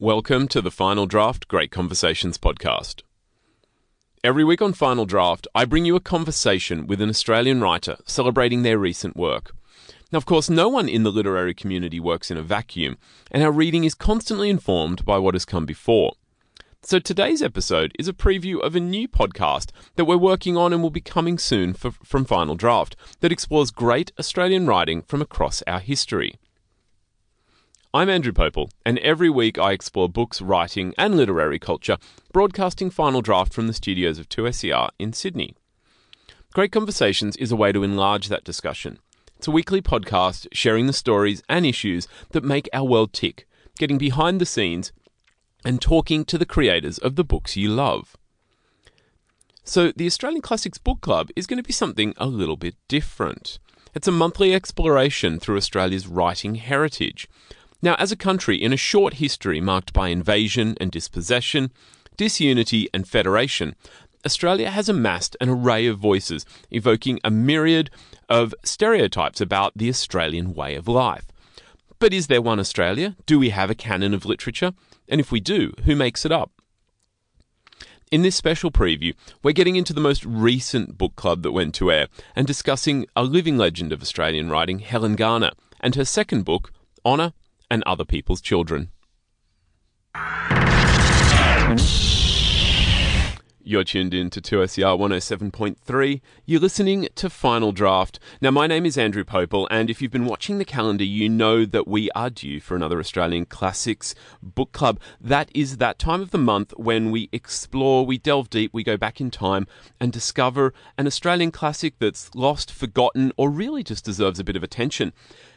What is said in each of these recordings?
Welcome to the Final Draft Great Conversations podcast. Every week on Final Draft, I bring you a conversation with an Australian writer celebrating their recent work. Now, of course, no one in the literary community works in a vacuum, and our reading is constantly informed by what has come before. So today's episode is a preview of a new podcast that we're working on and will be coming soon for, from Final Draft that explores great Australian writing from across our history. I'm Andrew Pople, and every week I explore books, writing, and literary culture, broadcasting Final Draft from the studios of 2SER in Sydney. Great Conversations is a way to enlarge that discussion. It's a weekly podcast sharing the stories and issues that make our world tick, getting behind the scenes, and talking to the creators of the books you love. So, the Australian Classics Book Club is going to be something a little bit different. It's a monthly exploration through Australia's writing heritage now, as a country in a short history marked by invasion and dispossession, disunity and federation, Australia has amassed an array of voices, evoking a myriad of stereotypes about the Australian way of life. But is there one Australia? Do we have a canon of literature? And if we do, who makes it up? In this special preview, we're getting into the most recent book club that went to air and discussing a living legend of Australian writing, Helen Garner, and her second book, Honour and other people's children. You're tuned in to 2SER 107.3. You're listening to Final Draft. Now, my name is Andrew Pople, and if you've been watching the calendar, you know that we are due for another Australian Classics Book Club. That is that time of the month when we explore, we delve deep, we go back in time and discover an Australian classic that's lost, forgotten, or really just deserves a bit of attention.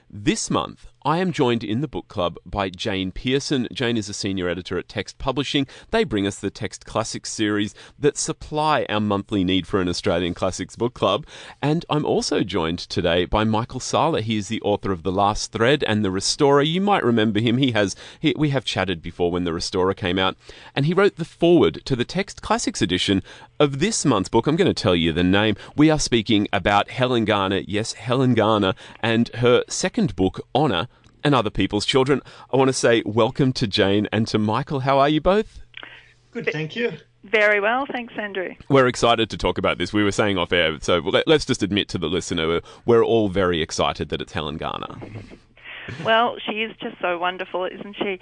This month, I am joined in the book club by Jane Pearson. Jane is a senior editor at Text Publishing. They bring us the Text Classics series that supply our monthly need for an Australian Classics book club. And I'm also joined today by Michael Sala. He is the author of The Last Thread and The Restorer. You might remember him. He has he, we have chatted before when The Restorer came out, and he wrote the foreword to the Text Classics edition of this month's book. I'm going to tell you the name. We are speaking about Helen Garner. Yes, Helen Garner, and her second book, Honour and other people's children. I want to say welcome to Jane and to Michael. How are you both? Good, thank you. Very well, thanks, Andrew. We're excited to talk about this. We were saying off air, so let, us just admit to the listener we're all very excited that it's Helen Garner. Well, she is just so wonderful, isn't she?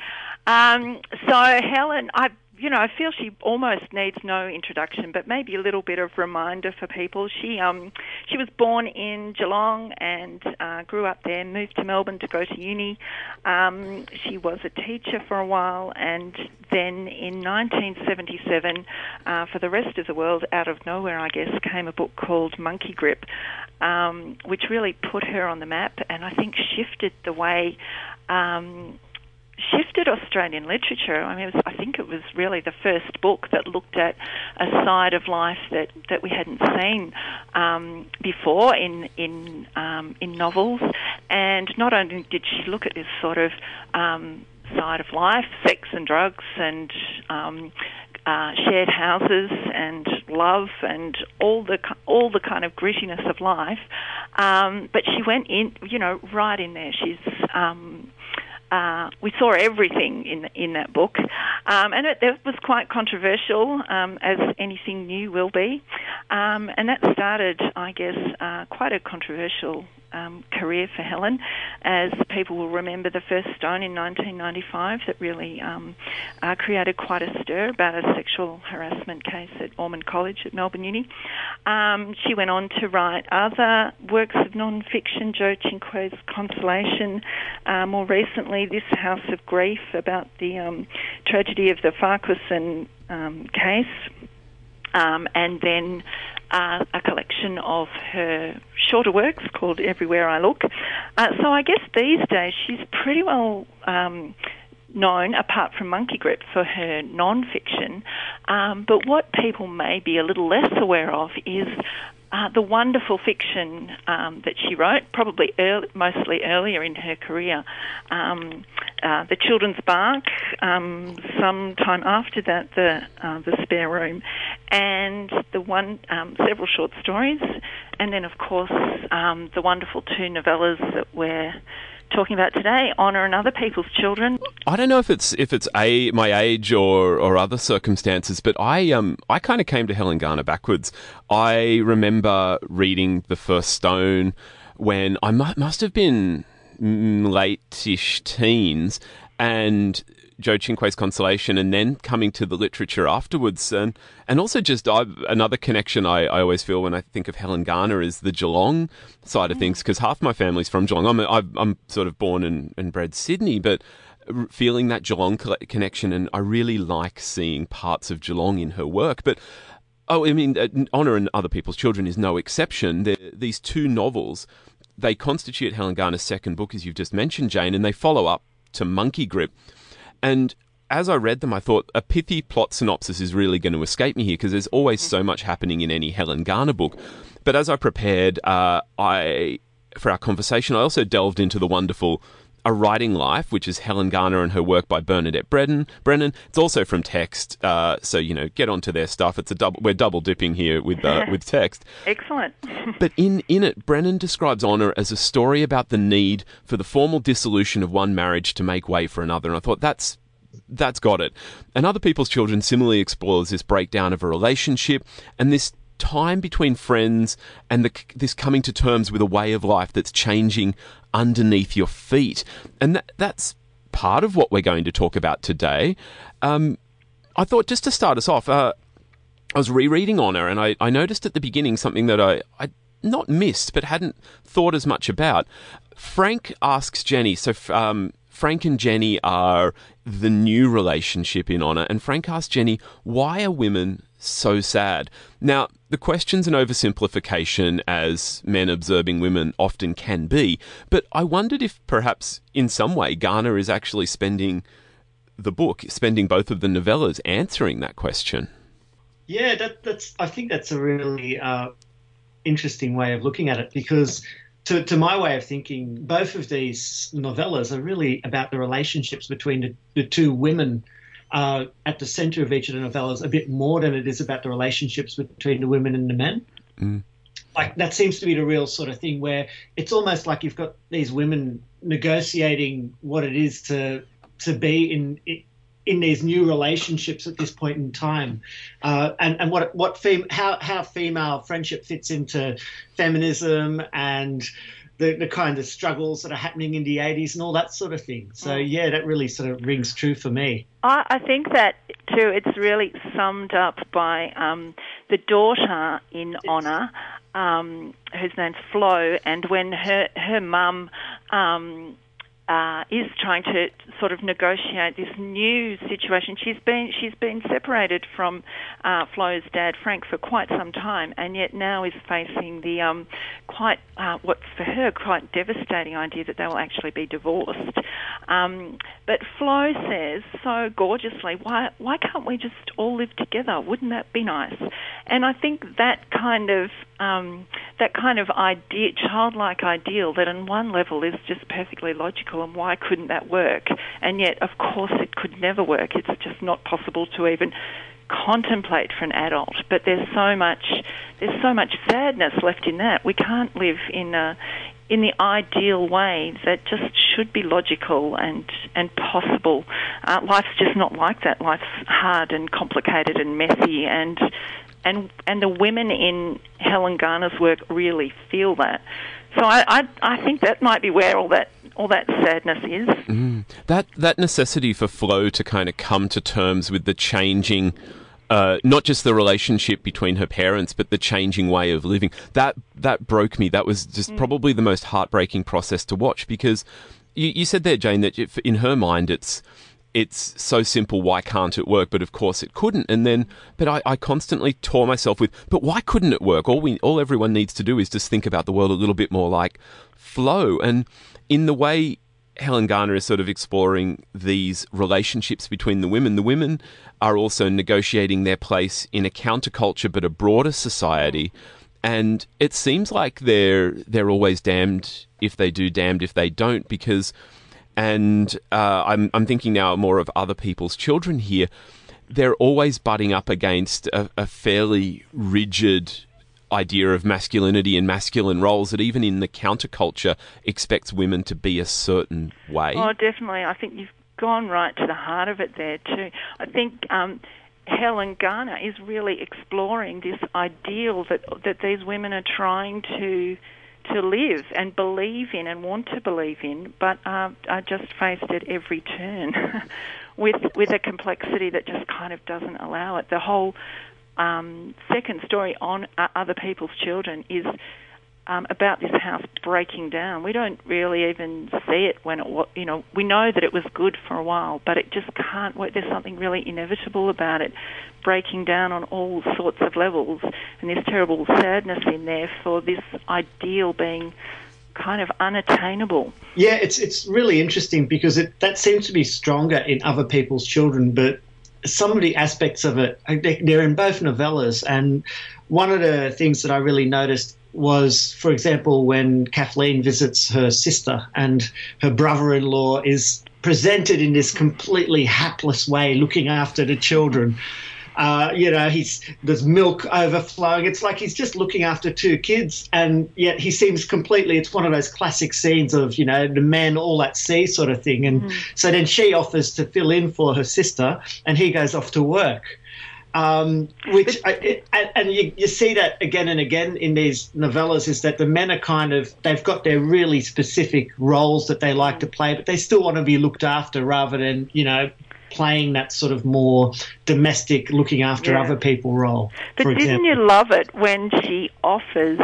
Um, so, Helen, I you know, I feel she almost needs no introduction, but maybe a little bit of reminder for people. She um, she was born in Geelong and uh, grew up there. Moved to Melbourne to go to uni. Um, she was a teacher for a while, and then in 1977, uh, for the rest of the world, out of nowhere, I guess, came a book called Monkey Grip, um, which really put her on the map, and I think shifted the way. Um, shifted Australian literature. I mean, was, I think it was really the first book that looked at a side of life that, that we hadn't seen um, before in in um, in novels. And not only did she look at this sort of um, side of life, sex and drugs, and um, uh, shared houses and love and all the all the kind of grittiness of life. Um, but she went in, you know, right in there. She's um, uh, we saw everything in in that book, um, and it, it, was quite controversial, um, as anything new will be. Um, and that started, I guess, uh, quite a controversial um, career for Helen, as people will remember the first stone in 1995 that really um, uh, created quite a stir about a sexual harassment case at Ormond College at Melbourne Uni. Um, she went on to write other works of non-fiction, Joe Cinque's Consolation, uh, more recently This House of Grief about the um, tragedy of the Farquharson um, case. Um, and then uh, a collection of her shorter works called Everywhere I Look. Uh, so I guess these days she's pretty well um, known, apart from Monkey Grip, for her non-fiction. Um, but what people may be a little less aware of is uh, the wonderful fiction um, that she wrote, probably early, mostly earlier in her career. Um, uh, the Children's Bach, um, some time after that, the uh, the Spare Room, and the one um, several short stories, and then of course um, the wonderful two novellas that we're talking about today, honouring other people's children. I don't know if it's if it's a my age or, or other circumstances, but I um I kind of came to Helen Garner backwards. I remember reading The First Stone when I mu- must have been late-ish teens, and Joe Cinque's Consolation, and then coming to the literature afterwards, and and also just I, another connection I, I always feel when I think of Helen Garner is the Geelong side of mm. things, because half my family's from Geelong. I'm I'm, I'm sort of born and, and bred Sydney, but feeling that Geelong connection, and I really like seeing parts of Geelong in her work, but. Oh, I mean, uh, Honor and Other People's Children is no exception. They're, these two novels, they constitute Helen Garner's second book, as you've just mentioned, Jane, and they follow up to Monkey Grip, and as I read them, I thought a pithy plot synopsis is really going to escape me here because there's always so much happening in any Helen Garner book. But as I prepared, uh, I for our conversation, I also delved into the wonderful a Writing Life, which is Helen Garner and her work by Bernadette Brennan. Brennan. It's also from text, uh, so you know, get onto their stuff. It's a double. We're double dipping here with uh, with text. Excellent. but in in it, Brennan describes honor as a story about the need for the formal dissolution of one marriage to make way for another. And I thought that's that's got it. And Other People's Children similarly explores this breakdown of a relationship and this time between friends and the, this coming to terms with a way of life that's changing underneath your feet. And that, that's part of what we're going to talk about today. Um, I thought just to start us off, uh, I was rereading Honor and I, I noticed at the beginning something that I, I not missed but hadn't thought as much about. Frank asks Jenny, so um, Frank and Jenny are the new relationship in Honor, and Frank asks Jenny, why are women so sad? Now, the question's an oversimplification, as men observing women often can be, but I wondered if perhaps in some way Garner is actually spending the book, spending both of the novellas answering that question. Yeah, that, that's. I think that's a really uh, interesting way of looking at it because to, to my way of thinking, both of these novellas are really about the relationships between the, the two women uh, at the center of each of the novellas, a bit more than it is about the relationships between the women and the men. Mm. Like that seems to be the real sort of thing where it's almost like you've got these women negotiating what it is to to be in in these new relationships at this point in time, uh, and and what what fem- how how female friendship fits into feminism and the, the kind of struggles that are happening in the 80s and all that sort of thing. So, mm. yeah, that really sort of rings true for me. I, I think that, too, it's really summed up by um, the daughter in Honor, um, whose name's Flo, and when her, her mum. Um, uh, is trying to sort of negotiate this new situation. She's been she's been separated from uh, Flo's dad Frank for quite some time, and yet now is facing the um, quite uh, what's for her quite devastating idea that they will actually be divorced. Um, but Flo says so gorgeously, why why can't we just all live together? Wouldn't that be nice? And I think that kind of um, that kind of idea, childlike ideal, that on one level is just perfectly logical, and why couldn't that work? And yet, of course, it could never work. It's just not possible to even contemplate for an adult. But there's so much, there's so much sadness left in that. We can't live in a, in the ideal way that just should be logical and and possible. Uh, life's just not like that. Life's hard and complicated and messy, and and and the women in Helen Garner's work really feel that. So I I, I think that might be where all that all that sadness is. Mm. That that necessity for Flo to kind of come to terms with the changing. Uh, not just the relationship between her parents, but the changing way of living. That that broke me. That was just mm. probably the most heartbreaking process to watch because you, you said there, Jane, that in her mind it's it's so simple, why can't it work? But of course it couldn't. And then, but I, I, constantly tore myself with, but why couldn't it work? All we, all everyone needs to do is just think about the world a little bit more like Flo. And in the way Helen Garner is sort of exploring these relationships between the women, the women are also negotiating their place in a counterculture, but a broader society. And it seems like they're, they're always damned if they do, damned if they don't, because and uh, I'm, I'm thinking now more of other people's children here. They're always butting up against a, a fairly rigid idea of masculinity and masculine roles that even in the counterculture expects women to be a certain way. Oh, definitely. I think you've gone right to the heart of it there too. I think um, Helen Garner is really exploring this ideal that that these women are trying to to live and believe in and want to believe in, but uh, are just faced at every turn with with a complexity that just kind of doesn't allow it. The whole um, second story on uh, other people's children is um, about this house breaking down. We don't really even see it when it, you know, we know that it was good for a while, but it just can't work. There's something really inevitable about it, breaking down on all sorts of levels, and this terrible sadness in there for this ideal being kind of unattainable. Yeah, it's it's really interesting because it that seems to be stronger in other people's children, but some of the aspects of it they're in both novellas and one of the things that I really noticed was, for example, when Kathleen visits her sister and her brother in law is presented in this completely hapless way, looking after the children. Uh, you know, he's there's milk overflowing. It's like he's just looking after two kids, and yet he seems completely. It's one of those classic scenes of you know the man all at sea sort of thing. And mm. so then she offers to fill in for her sister, and he goes off to work. Um, which I, and you, you see that again and again in these novellas is that the men are kind of they've got their really specific roles that they like to play, but they still want to be looked after rather than you know playing that sort of more domestic, looking after yeah. other people role. But didn't example. you love it when she offers?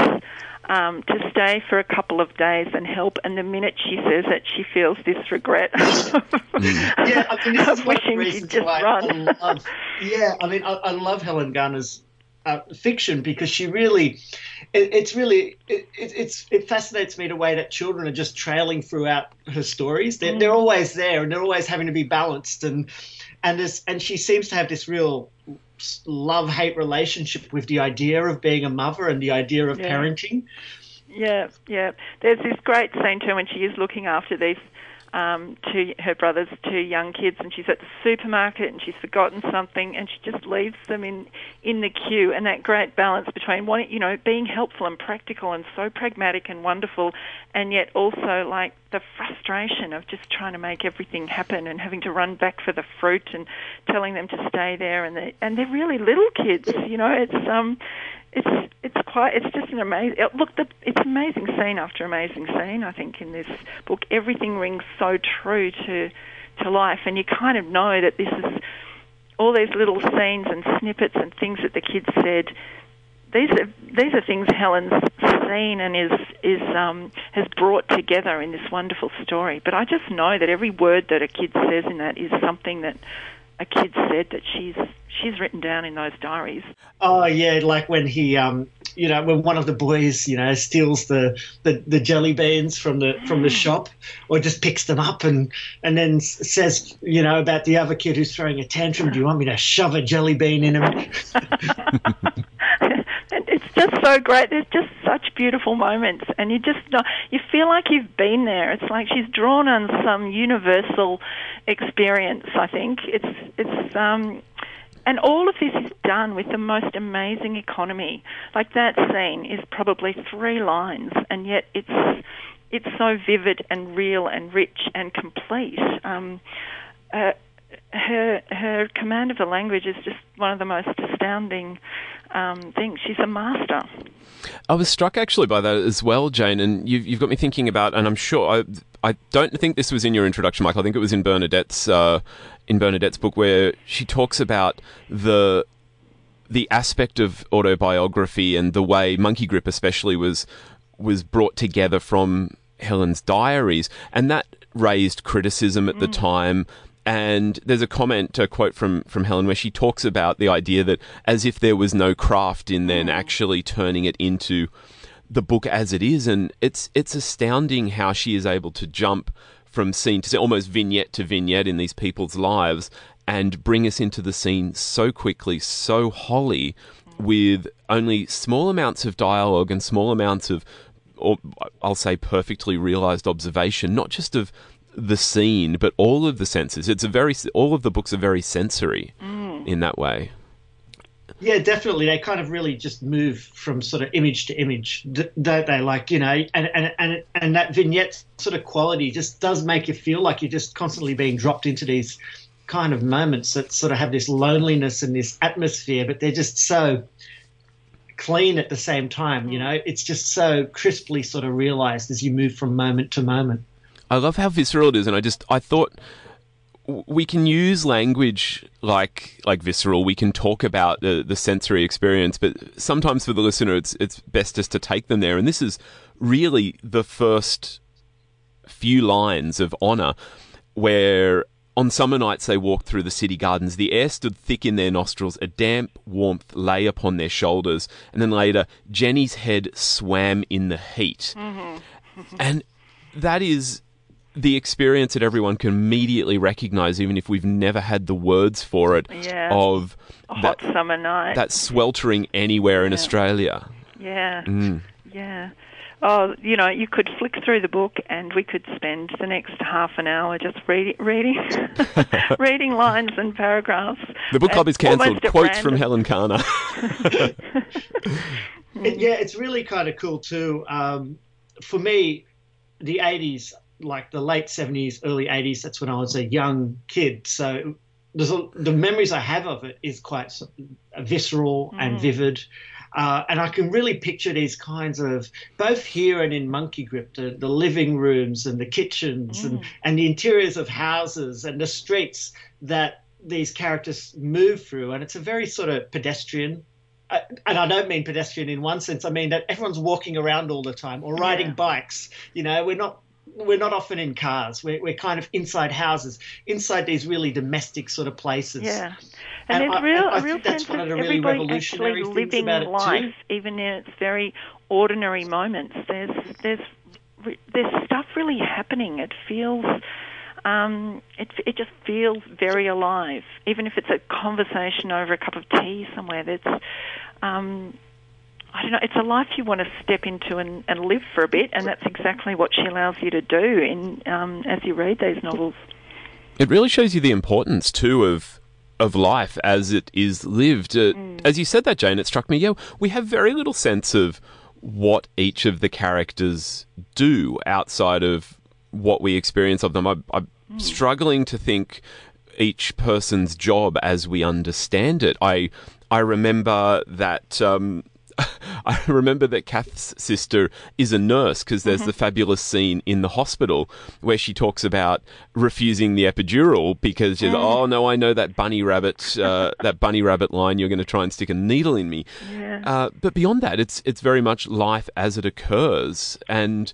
Um, to stay for a couple of days and help. And the minute she says it, she feels this regret. yeah, I mean, this is wishing she'd just run. I love, yeah, I mean, I, I love Helen Garner's uh, fiction because she really, it, it's really, it, it, it's it fascinates me the way that children are just trailing throughout her stories. They're, mm. they're always there and they're always having to be balanced and and this and she seems to have this real love hate relationship with the idea of being a mother and the idea of yeah. parenting. Yeah, yeah. There's this great scene too when she is looking after these um, to her brother's two young kids, and she's at the supermarket and she's forgotten something, and she just leaves them in in the queue. And that great balance between wanting, you know, being helpful and practical and so pragmatic and wonderful, and yet also like the frustration of just trying to make everything happen and having to run back for the fruit and telling them to stay there, and they and they're really little kids, you know. It's um, it's it's quite it's just an amazing look the, it's amazing scene after amazing scene I think in this book everything rings so true to to life and you kind of know that this is all these little scenes and snippets and things that the kids said these are these are things Helen's seen and is is um, has brought together in this wonderful story. But I just know that every word that a kid says in that is something that a kid said that she's she's written down in those diaries. Oh yeah, like when he um you know when one of the boys you know steals the, the, the jelly beans from the from the shop or just picks them up and and then says you know about the other kid who's throwing a tantrum do you want me to shove a jelly bean in him so great there's just such beautiful moments and you just know you feel like you've been there it's like she's drawn on some universal experience i think it's it's um and all of this is done with the most amazing economy. Like that scene is probably three lines, and yet it's it's so vivid and real and rich and complete. Um, uh, her her command of the language is just one of the most astounding um, things. She's a master. I was struck actually by that as well, Jane, and you've, you've got me thinking about, and I'm sure I I don't think this was in your introduction, Michael. I think it was in Bernadette's uh, in Bernadette's book where she talks about the the aspect of autobiography and the way Monkey Grip especially was was brought together from Helen's diaries, and that raised criticism at mm. the time. And there's a comment, a quote from, from Helen, where she talks about the idea that as if there was no craft in then mm. actually turning it into the book as it is, and it's it's astounding how she is able to jump from scene to scene, almost vignette to vignette in these people's lives, and bring us into the scene so quickly, so wholly, with only small amounts of dialogue and small amounts of, or I'll say, perfectly realized observation, not just of the scene, but all of the senses. It's a very all of the books are very sensory mm. in that way. Yeah, definitely. They kind of really just move from sort of image to image, don't they? Like you know, and and and and that vignette sort of quality just does make you feel like you're just constantly being dropped into these kind of moments that sort of have this loneliness and this atmosphere, but they're just so clean at the same time. You know, it's just so crisply sort of realized as you move from moment to moment. I love how visceral it is, and I just I thought we can use language like like visceral. We can talk about the, the sensory experience, but sometimes for the listener, it's it's best just to take them there. And this is really the first few lines of honor, where on summer nights they walked through the city gardens. The air stood thick in their nostrils. A damp warmth lay upon their shoulders, and then later Jenny's head swam in the heat, mm-hmm. and that is the experience that everyone can immediately recognize, even if we've never had the words for it, yeah. of a hot that, summer night, that sweltering anywhere yeah. in Australia. Yeah, mm. yeah. Oh, you know, you could flick through the book, and we could spend the next half an hour just reading, reading, reading lines and paragraphs. The book club is cancelled. Quotes from Helen Garner. yeah, it's really kind of cool too. Um, for me, the '80s like the late 70s, early 80s. That's when I was a young kid. So there's a, the memories I have of it is quite visceral mm. and vivid. Uh, and I can really picture these kinds of both here and in Monkey Grip, the, the living rooms and the kitchens mm. and, and the interiors of houses and the streets that these characters move through. And it's a very sort of pedestrian uh, and I don't mean pedestrian in one sense. I mean that everyone's walking around all the time or riding yeah. bikes. You know, we're not we're not often in cars. We're, we're kind of inside houses, inside these really domestic sort of places. Yeah, and, and there's I, real, I, I real sense of really everybody actually living life, even in its very ordinary moments. There's there's there's stuff really happening. It feels. Um, it, it just feels very alive, even if it's a conversation over a cup of tea somewhere. That's um, I don't know, it's a life you want to step into and, and live for a bit, and that's exactly what she allows you to do in um, as you read these novels. It really shows you the importance too of of life as it is lived. Uh, mm. As you said that, Jane, it struck me. Yeah, we have very little sense of what each of the characters do outside of what we experience of them. I, am mm. struggling to think each person's job as we understand it. I I remember that. Um, I remember that Kath's sister is a nurse because there's mm-hmm. the fabulous scene in the hospital where she talks about refusing the epidural because she's, mm. oh no, I know that bunny rabbit, uh, that bunny rabbit line. You're going to try and stick a needle in me. Yeah. Uh, but beyond that, it's it's very much life as it occurs, and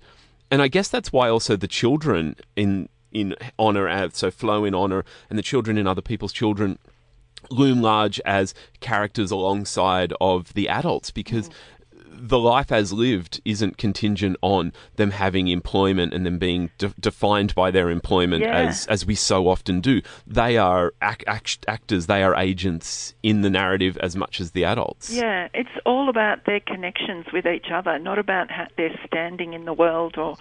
and I guess that's why also the children in in honor, uh, so Flo in honor, and the children in other people's children loom large as characters alongside of the adults because mm. the life as lived isn't contingent on them having employment and them being de- defined by their employment yeah. as as we so often do. They are act- act- actors, they are agents in the narrative as much as the adults. Yeah, it's all about their connections with each other, not about how their standing in the world or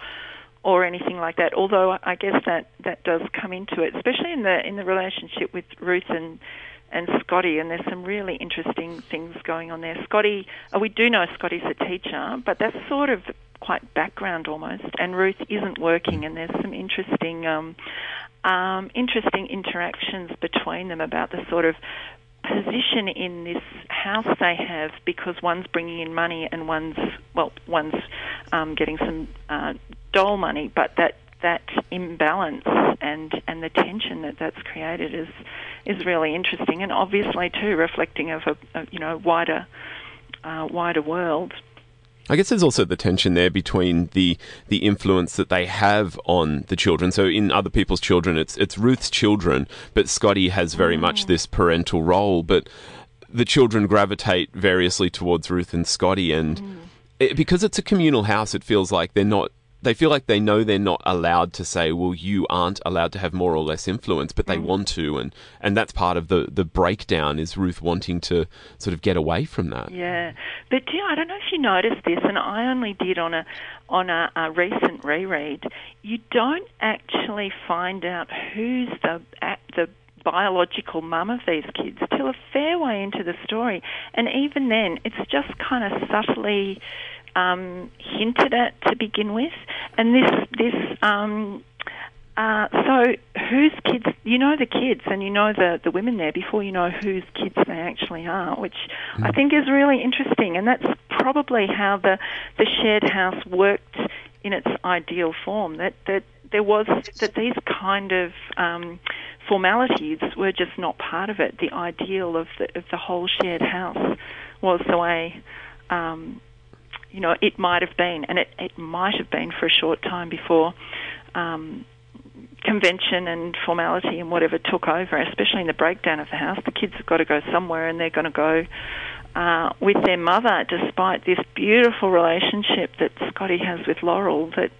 or anything like that. Although I guess that that does come into it, especially in the in the relationship with Ruth and and Scotty, and there's some really interesting things going on there. Scotty, oh, we do know Scotty's a teacher, but that's sort of quite background almost. And Ruth isn't working, and there's some interesting, um, um, interesting interactions between them about the sort of position in this house they have because one's bringing in money and one's well, one's um, getting some uh, doll money, but that that imbalance and and the tension that that's created is is really interesting, and obviously too reflecting of a, a you know wider uh, wider world. I guess there's also the tension there between the the influence that they have on the children. So in other people's children, it's it's Ruth's children, but Scotty has very mm. much this parental role. But the children gravitate variously towards Ruth and Scotty, and mm. it, because it's a communal house, it feels like they're not they feel like they know they're not allowed to say, well, you aren't allowed to have more or less influence, but they mm. want to, and and that's part of the the breakdown is Ruth wanting to sort of get away from that. Yeah, but you I don't know if you noticed this, and I only did on a on a, a recent reread. You don't actually find out who's the the biological mum of these kids till a fair way into the story. And even then, it's just kind of subtly um, hinted at to begin with. And this, this, um, uh, so whose kids? You know the kids, and you know the the women there before you know whose kids they actually are, which mm. I think is really interesting. And that's probably how the the shared house worked in its ideal form. That that there was that these kind of um, formalities were just not part of it. The ideal of the of the whole shared house was the way. Um, you know, it might have been, and it, it might have been for a short time before um, convention and formality and whatever took over, especially in the breakdown of the house. The kids have got to go somewhere, and they're going to go uh, with their mother, despite this beautiful relationship that Scotty has with Laurel. That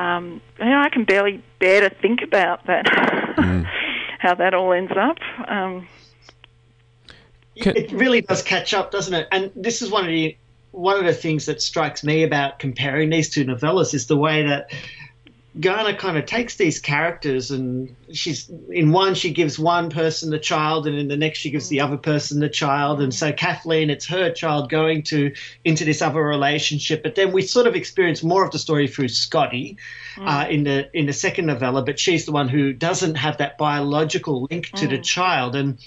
um, you know, I can barely bear to think about that, mm. how that all ends up. Um, it really does catch up, doesn't it? And this is one of the one of the things that strikes me about comparing these two novellas is the way that Garner kind of takes these characters and she's in one she gives one person the child and in the next she gives the other person the child and so Kathleen it's her child going to into this other relationship but then we sort of experience more of the story through Scotty mm. uh, in the in the second novella but she's the one who doesn't have that biological link to mm. the child and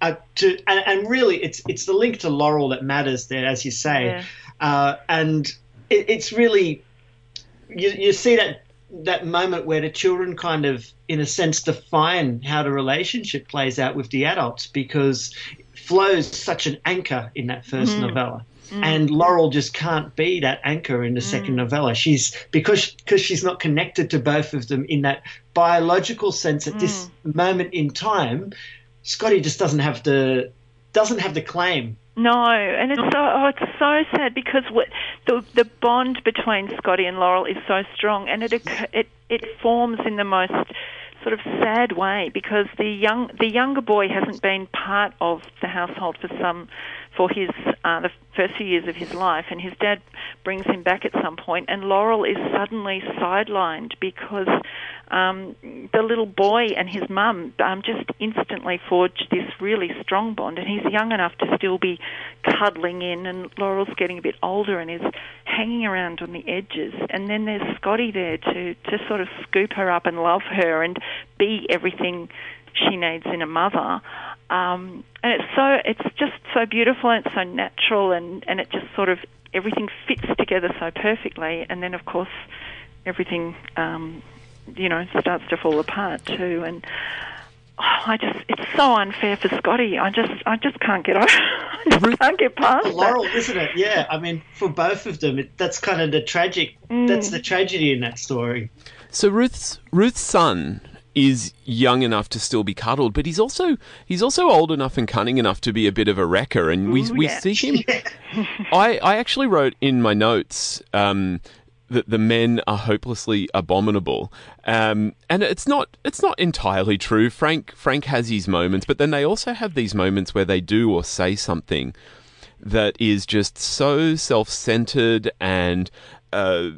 uh, to and, and, really it's it's the link to Laurel that matters there as you say yeah. uh, and it, it's really you, you see that that moment where the children kind of, in a sense, define how the relationship plays out with the adults because Flo's such an anchor in that first mm. novella. Mm. And Laurel just can't be that anchor in the mm. second novella. She's because because she's not connected to both of them in that biological sense at this mm. moment in time. Scotty just doesn't have the doesn't have the claim. No, and it's so oh, it's so sad because what, the the bond between Scotty and Laurel is so strong, and it it it forms in the most sort of sad way because the young the younger boy hasn't been part of the household for some for his uh, the first few years of his life, and his dad brings him back at some point, and Laurel is suddenly sidelined because um, the little boy and his mum um, just instantly forge this really strong bond, and he's young enough to still be cuddling in, and Laurel's getting a bit older and is hanging around on the edges, and then there's Scotty there to to sort of scoop her up and love her and be everything she needs in a mother. Um, and it's so it's just so beautiful and it's so natural and and it just sort of everything fits together so perfectly. And then of course everything um, you know starts to fall apart too. And oh, I just it's so unfair for Scotty. I just I just can't get over. I just can't get past Laurel, that. isn't it? Yeah, I mean for both of them, it, that's kind of the tragic. Mm. That's the tragedy in that story. So Ruth's Ruth's son is young enough to still be cuddled, but he's also he's also old enough and cunning enough to be a bit of a wrecker. And we Ooh, we yeah. see him. I I actually wrote in my notes. Um, that the men are hopelessly abominable, um, and it's not it's not entirely true. Frank Frank has his moments, but then they also have these moments where they do or say something that is just so self centered and uh,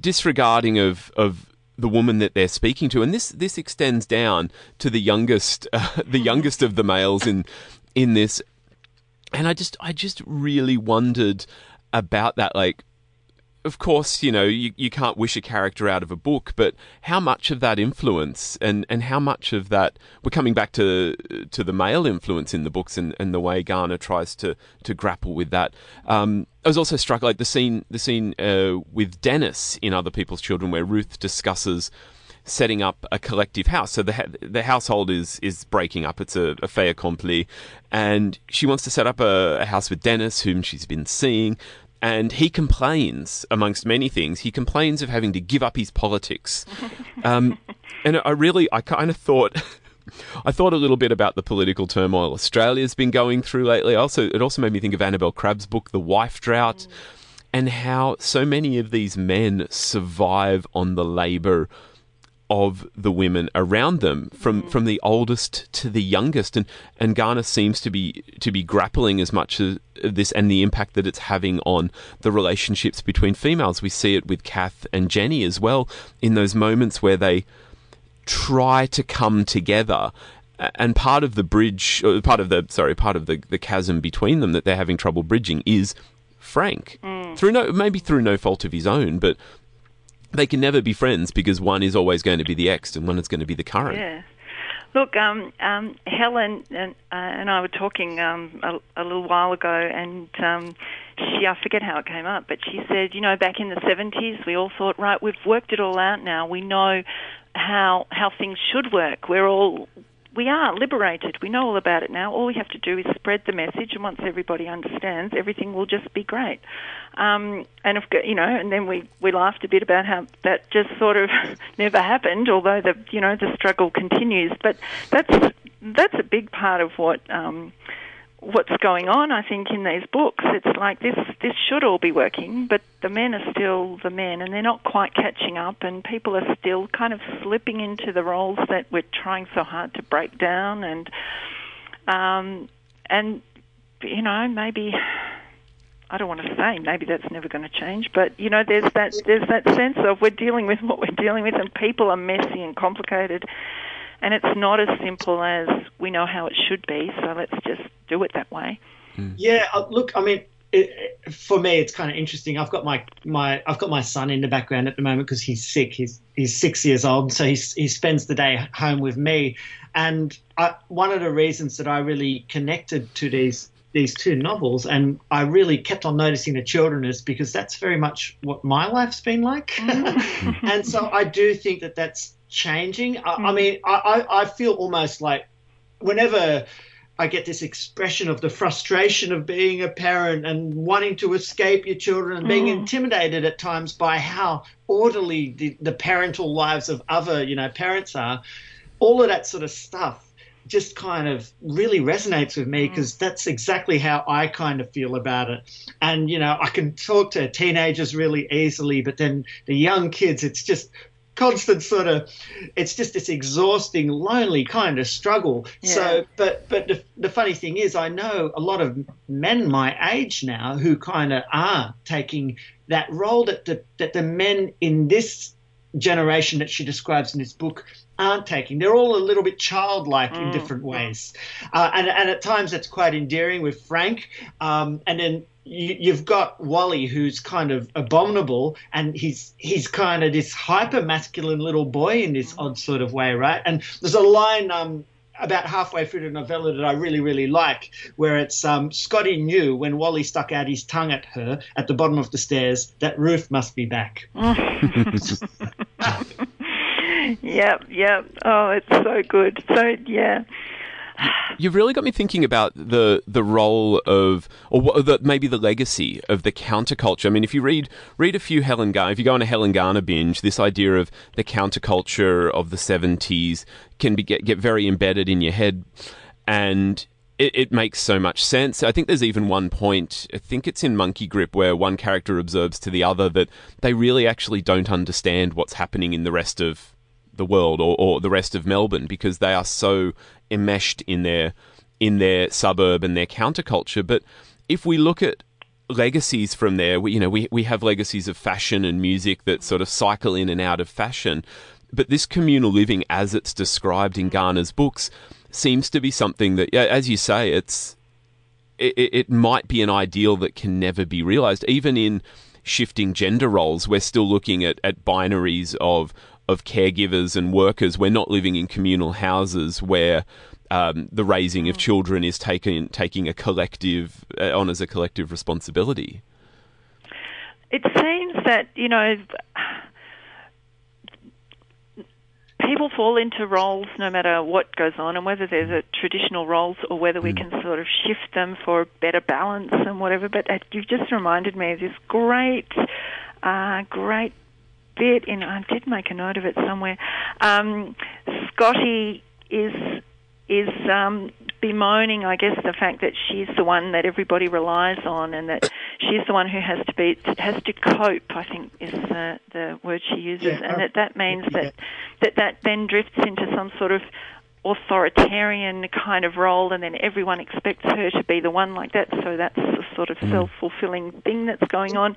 disregarding of of the woman that they're speaking to, and this this extends down to the youngest uh, the youngest of the males in in this, and I just I just really wondered about that, like of course, you know, you, you can't wish a character out of a book, but how much of that influence and, and how much of that we're coming back to to the male influence in the books and, and the way Garner tries to to grapple with that. Um, I was also struck like the scene the scene uh, with Dennis in Other People's Children where Ruth discusses setting up a collective house. So the the household is is breaking up. It's a, a fait accompli, and she wants to set up a, a house with Dennis, whom she's been seeing and he complains, amongst many things, he complains of having to give up his politics. Um, and I really, I kind of thought. I thought a little bit about the political turmoil Australia's been going through lately. Also, it also made me think of Annabel Crabb's book, The Wife Drought, mm. and how so many of these men survive on the labour of the women around them, from, mm. from the oldest to the youngest, and and Garner seems to be to be grappling as much as this and the impact that it's having on the relationships between females. We see it with Kath and Jenny as well in those moments where they try to come together and part of the bridge, part of the sorry, part of the, the chasm between them that they're having trouble bridging is Frank mm. through no maybe through no fault of his own, but they can never be friends because one is always going to be the ex and one is going to be the current. Yeah. Look, um, um, Helen and, uh, and I were talking um, a, a, little while ago, and um, she, I forget how it came up, but she said, you know, back in the 70s, we all thought, right, we've worked it all out now. We know how how things should work. We're all we are liberated. We know all about it now. All we have to do is spread the message, and once everybody understands, everything will just be great. Um, and if, you know, and then we we laughed a bit about how that just sort of never happened, although the you know the struggle continues. But that's that's a big part of what. Um, what's going on, I think, in these books. It's like this this should all be working, but the men are still the men, and they're not quite catching up, and people are still kind of slipping into the roles that we're trying so hard to break down, and um, and you know maybe. I don't want to say maybe that's never going to change, but you know, there's that there's that sense of we're dealing with what we're dealing with, and people are messy and complicated, and it's not as simple as we know how it should be. So let's just do it that way. Mm. Yeah, uh, look, I mean, it, for me, it's kind of interesting. I've got my my I've got my son in the background at the moment because he's sick. He's he's six years old, so he he spends the day home with me. And I, one of the reasons that I really connected to these these two novels, and I really kept on noticing the children is because that's very much what my life's been like. Mm. and so I do think that that's changing. I, I mm. mean, I, I feel almost like whenever I get this expression of the frustration of being a parent and wanting to escape your children and being mm. intimidated at times by how orderly the, the parental lives of other, you know, parents are. All of that sort of stuff just kind of really resonates with me because mm. that's exactly how I kind of feel about it. And, you know, I can talk to teenagers really easily, but then the young kids, it's just constant sort of it's just this exhausting lonely kind of struggle yeah. so but but the, the funny thing is i know a lot of men my age now who kind of are taking that role that the, that the men in this generation that she describes in this book aren't taking. They're all a little bit childlike mm. in different ways, uh, and and at times that's quite endearing with Frank. Um, and then you, have got Wally, who's kind of abominable, and he's he's kind of this hyper masculine little boy in this odd sort of way, right? And there's a line um, about halfway through the novella that I really really like, where it's um, Scotty knew when Wally stuck out his tongue at her at the bottom of the stairs that Ruth must be back. yep, yep. Oh, it's so good. So yeah you've really got me thinking about the the role of, or the, maybe the legacy of the counterculture. I mean, if you read read a few Helen Garner, if you go on a Helen Garner binge, this idea of the counterculture of the seventies can be get get very embedded in your head, and it, it, makes so much sense. I think there's even one point, I think it's in Monkey Grip, where one character observes to the other that they really actually don't understand what's happening in the rest of the world or, or the rest of Melbourne because they are so enmeshed in their in their suburb and their counterculture. But if we look at legacies from there, we, you know, we, we have legacies of fashion and music that sort of cycle in and out of fashion. But this communal living, as it's described in Garner's books, seems to be something that, as you say, it's it, it might be an ideal that can never be realized. Even in shifting gender roles, we're still looking at, at binaries of of caregivers and workers. We're not living in communal houses where um, the raising of children is taken taking a collective uh, on as a collective responsibility. It seems that you know people fall into roles no matter what goes on, and whether there's a traditional roles or whether we mm. can sort of shift them for better balance and whatever. But you've just reminded me of this great, uh, great bit in. I did make a note of it somewhere. Um, Scotty is is um, bemoaning, I guess, the fact that she's the one that everybody relies on, and that she's the one who has to be has to cope. I think is the the word she uses, yeah, and that that means yeah. that that that then drifts into some sort of authoritarian kind of role, and then everyone expects her to be the one like that. So that's the sort of mm. self fulfilling thing that's going on.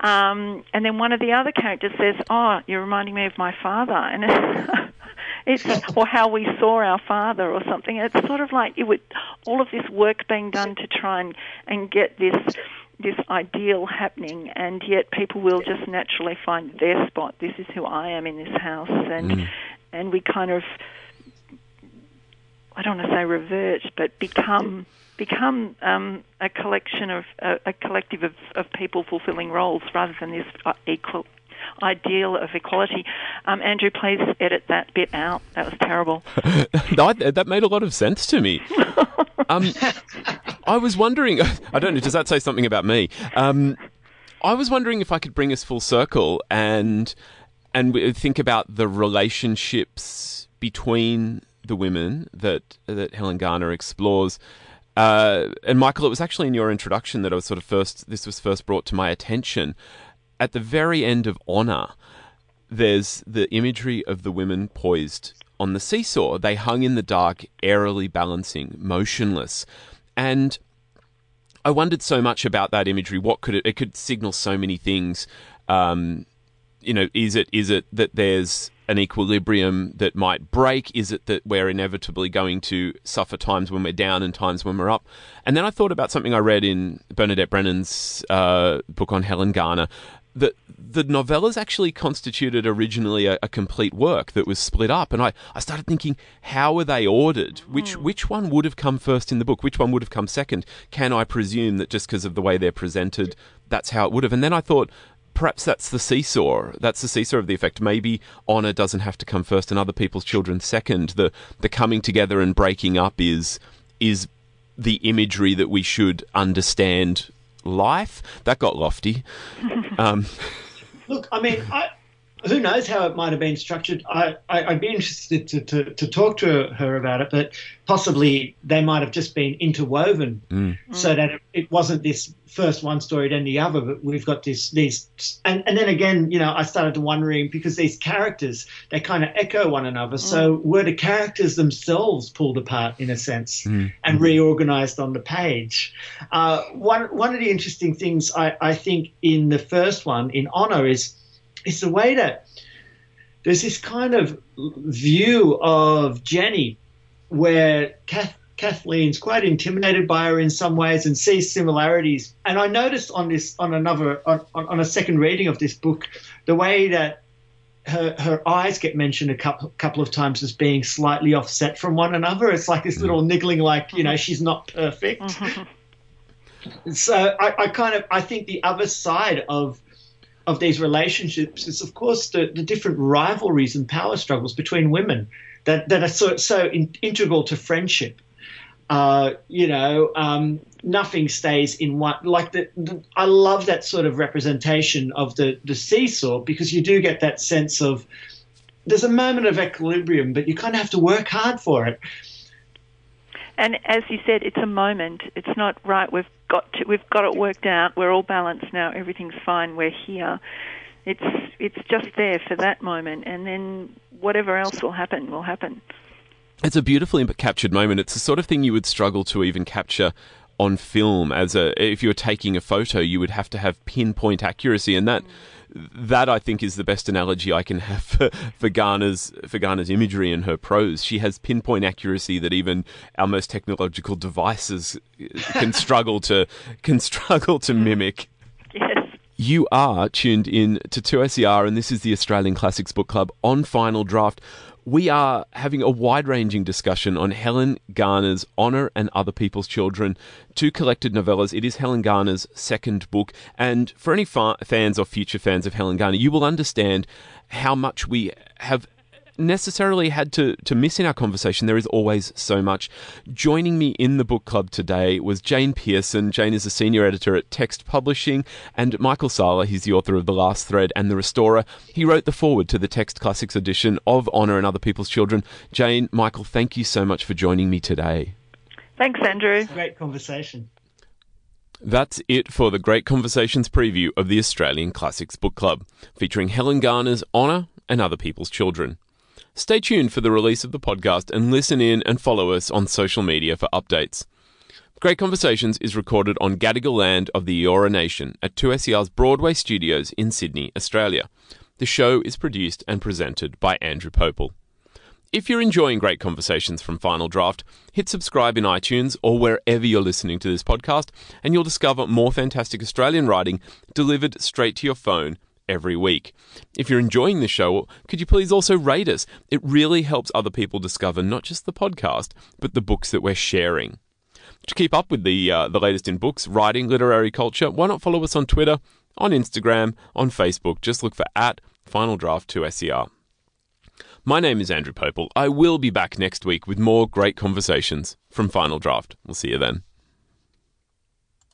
Um, and then one of the other characters says, "Oh, you're reminding me of my father," and it's or how we saw our father or something. It's sort of like it would all of this work being done to try and and get this this ideal happening, and yet people will just naturally find their spot. This is who I am in this house, and mm. and we kind of I don't want to say revert, but become become um, a collection of a, a collective of, of people fulfilling roles rather than this uh, equal ideal of equality. Um, Andrew, please edit that bit out. That was terrible. that made a lot of sense to me. Um, I was wondering. I don't know. Does that say something about me? Um, I was wondering if I could bring us full circle and and think about the relationships between the women that that Helen Garner explores. Uh, and Michael, it was actually in your introduction that I was sort of first. This was first brought to my attention. At the very end of Honor, there's the imagery of the women poised on the seesaw. They hung in the dark, airily balancing, motionless. And I wondered so much about that imagery. What could it? It could signal so many things. Um, you know, is it is it that there's an equilibrium that might break? Is it that we're inevitably going to suffer times when we're down and times when we're up? And then I thought about something I read in Bernadette Brennan's uh, book on Helen Garner. That the novellas actually constituted originally a, a, complete work that was split up, and I, I started thinking, how were they ordered? Which mm. which one would have come first in the book? Which one would have come second? Can I presume that just because of the way they're presented, that's how it would have? And then I thought, perhaps that's the seesaw. That's the seesaw of the effect. Maybe honor doesn't have to come first, and other people's children second. The the coming together and breaking up is is the imagery that we should understand life. That got lofty. um, Look, I mean, I, who knows how it might have been structured? I, I, would be interested to, to, to, talk to her about it, but possibly they might have just been interwoven mm. so that it, it, wasn't this first one story then the other, but we've got this, these, and, and then again, you know, I started to wondering because these characters, they kind of echo one another. Mm. So were the characters themselves pulled apart in a sense mm. and mm. reorganized on the page? Uh, one, one of the interesting things I, I think in the first one, in Honor, is it's the way that there's this kind of view of Jenny where Kath, Kathleen's quite intimidated by her in some ways and sees similarities. And I noticed on this, on another, on, on a second reading of this book, the way that her, her eyes get mentioned a couple, couple of times as being slightly offset from one another. It's like this mm. little niggling, like, you know, she's not perfect. so I, I kind of, I think the other side of of these relationships is, of course, the, the different rivalries and power struggles between women that, that are so, so in, integral to friendship. Uh, you know, um, nothing stays in one. Like the, the, I love that sort of representation of the the seesaw because you do get that sense of there's a moment of equilibrium, but you kind of have to work hard for it. And as you said, it's a moment. It's not right. We've got to, we've got it worked out. We're all balanced now. Everything's fine. We're here. It's it's just there for that moment, and then whatever else will happen will happen. It's a beautifully captured moment. It's the sort of thing you would struggle to even capture on film as a if you were taking a photo you would have to have pinpoint accuracy and that mm. That I think is the best analogy I can have for, for Garner's for Garner's imagery and her prose. She has pinpoint accuracy that even our most technological devices uh, can struggle to can struggle to mimic. Yes. You are tuned in to 2SER, and this is the Australian Classics Book Club on Final Draft we are having a wide ranging discussion on Helen Garner's Honor and Other People's Children, two collected novellas. It is Helen Garner's second book. And for any fa- fans or future fans of Helen Garner, you will understand how much we have necessarily had to, to miss in our conversation. There is always so much. Joining me in the book club today was Jane Pearson. Jane is a senior editor at Text Publishing, and Michael Sala. He's the author of The Last Thread and The Restorer. He wrote the foreword to the Text Classics edition of Honor and Other People's Children. Jane, Michael, thank you so much for joining me today. Thanks, Andrew. Great conversation. That's it for the Great Conversations preview of the Australian Classics Book Club, featuring Helen Garner's Honor and Other People's Children. Stay tuned for the release of the podcast and listen in and follow us on social media for updates. Great Conversations is recorded on Gadigal land of the Eora Nation at 2SER's Broadway Studios in Sydney, Australia. The show is produced and presented by Andrew Pople. If you're enjoying great conversations from Final Draft, hit subscribe in iTunes or wherever you're listening to this podcast, and you'll discover more fantastic Australian writing delivered straight to your phone every week. If you're enjoying the show, could you please also rate us? It really helps other people discover not just the podcast, but the books that we're sharing. To keep up with the uh, the latest in books, writing, literary culture, why not follow us on Twitter, on Instagram, on Facebook? Just look for at Final Draft 2 SER. My name is Andrew Pople. I will be back next week with more great conversations from Final Draft. We'll see you then.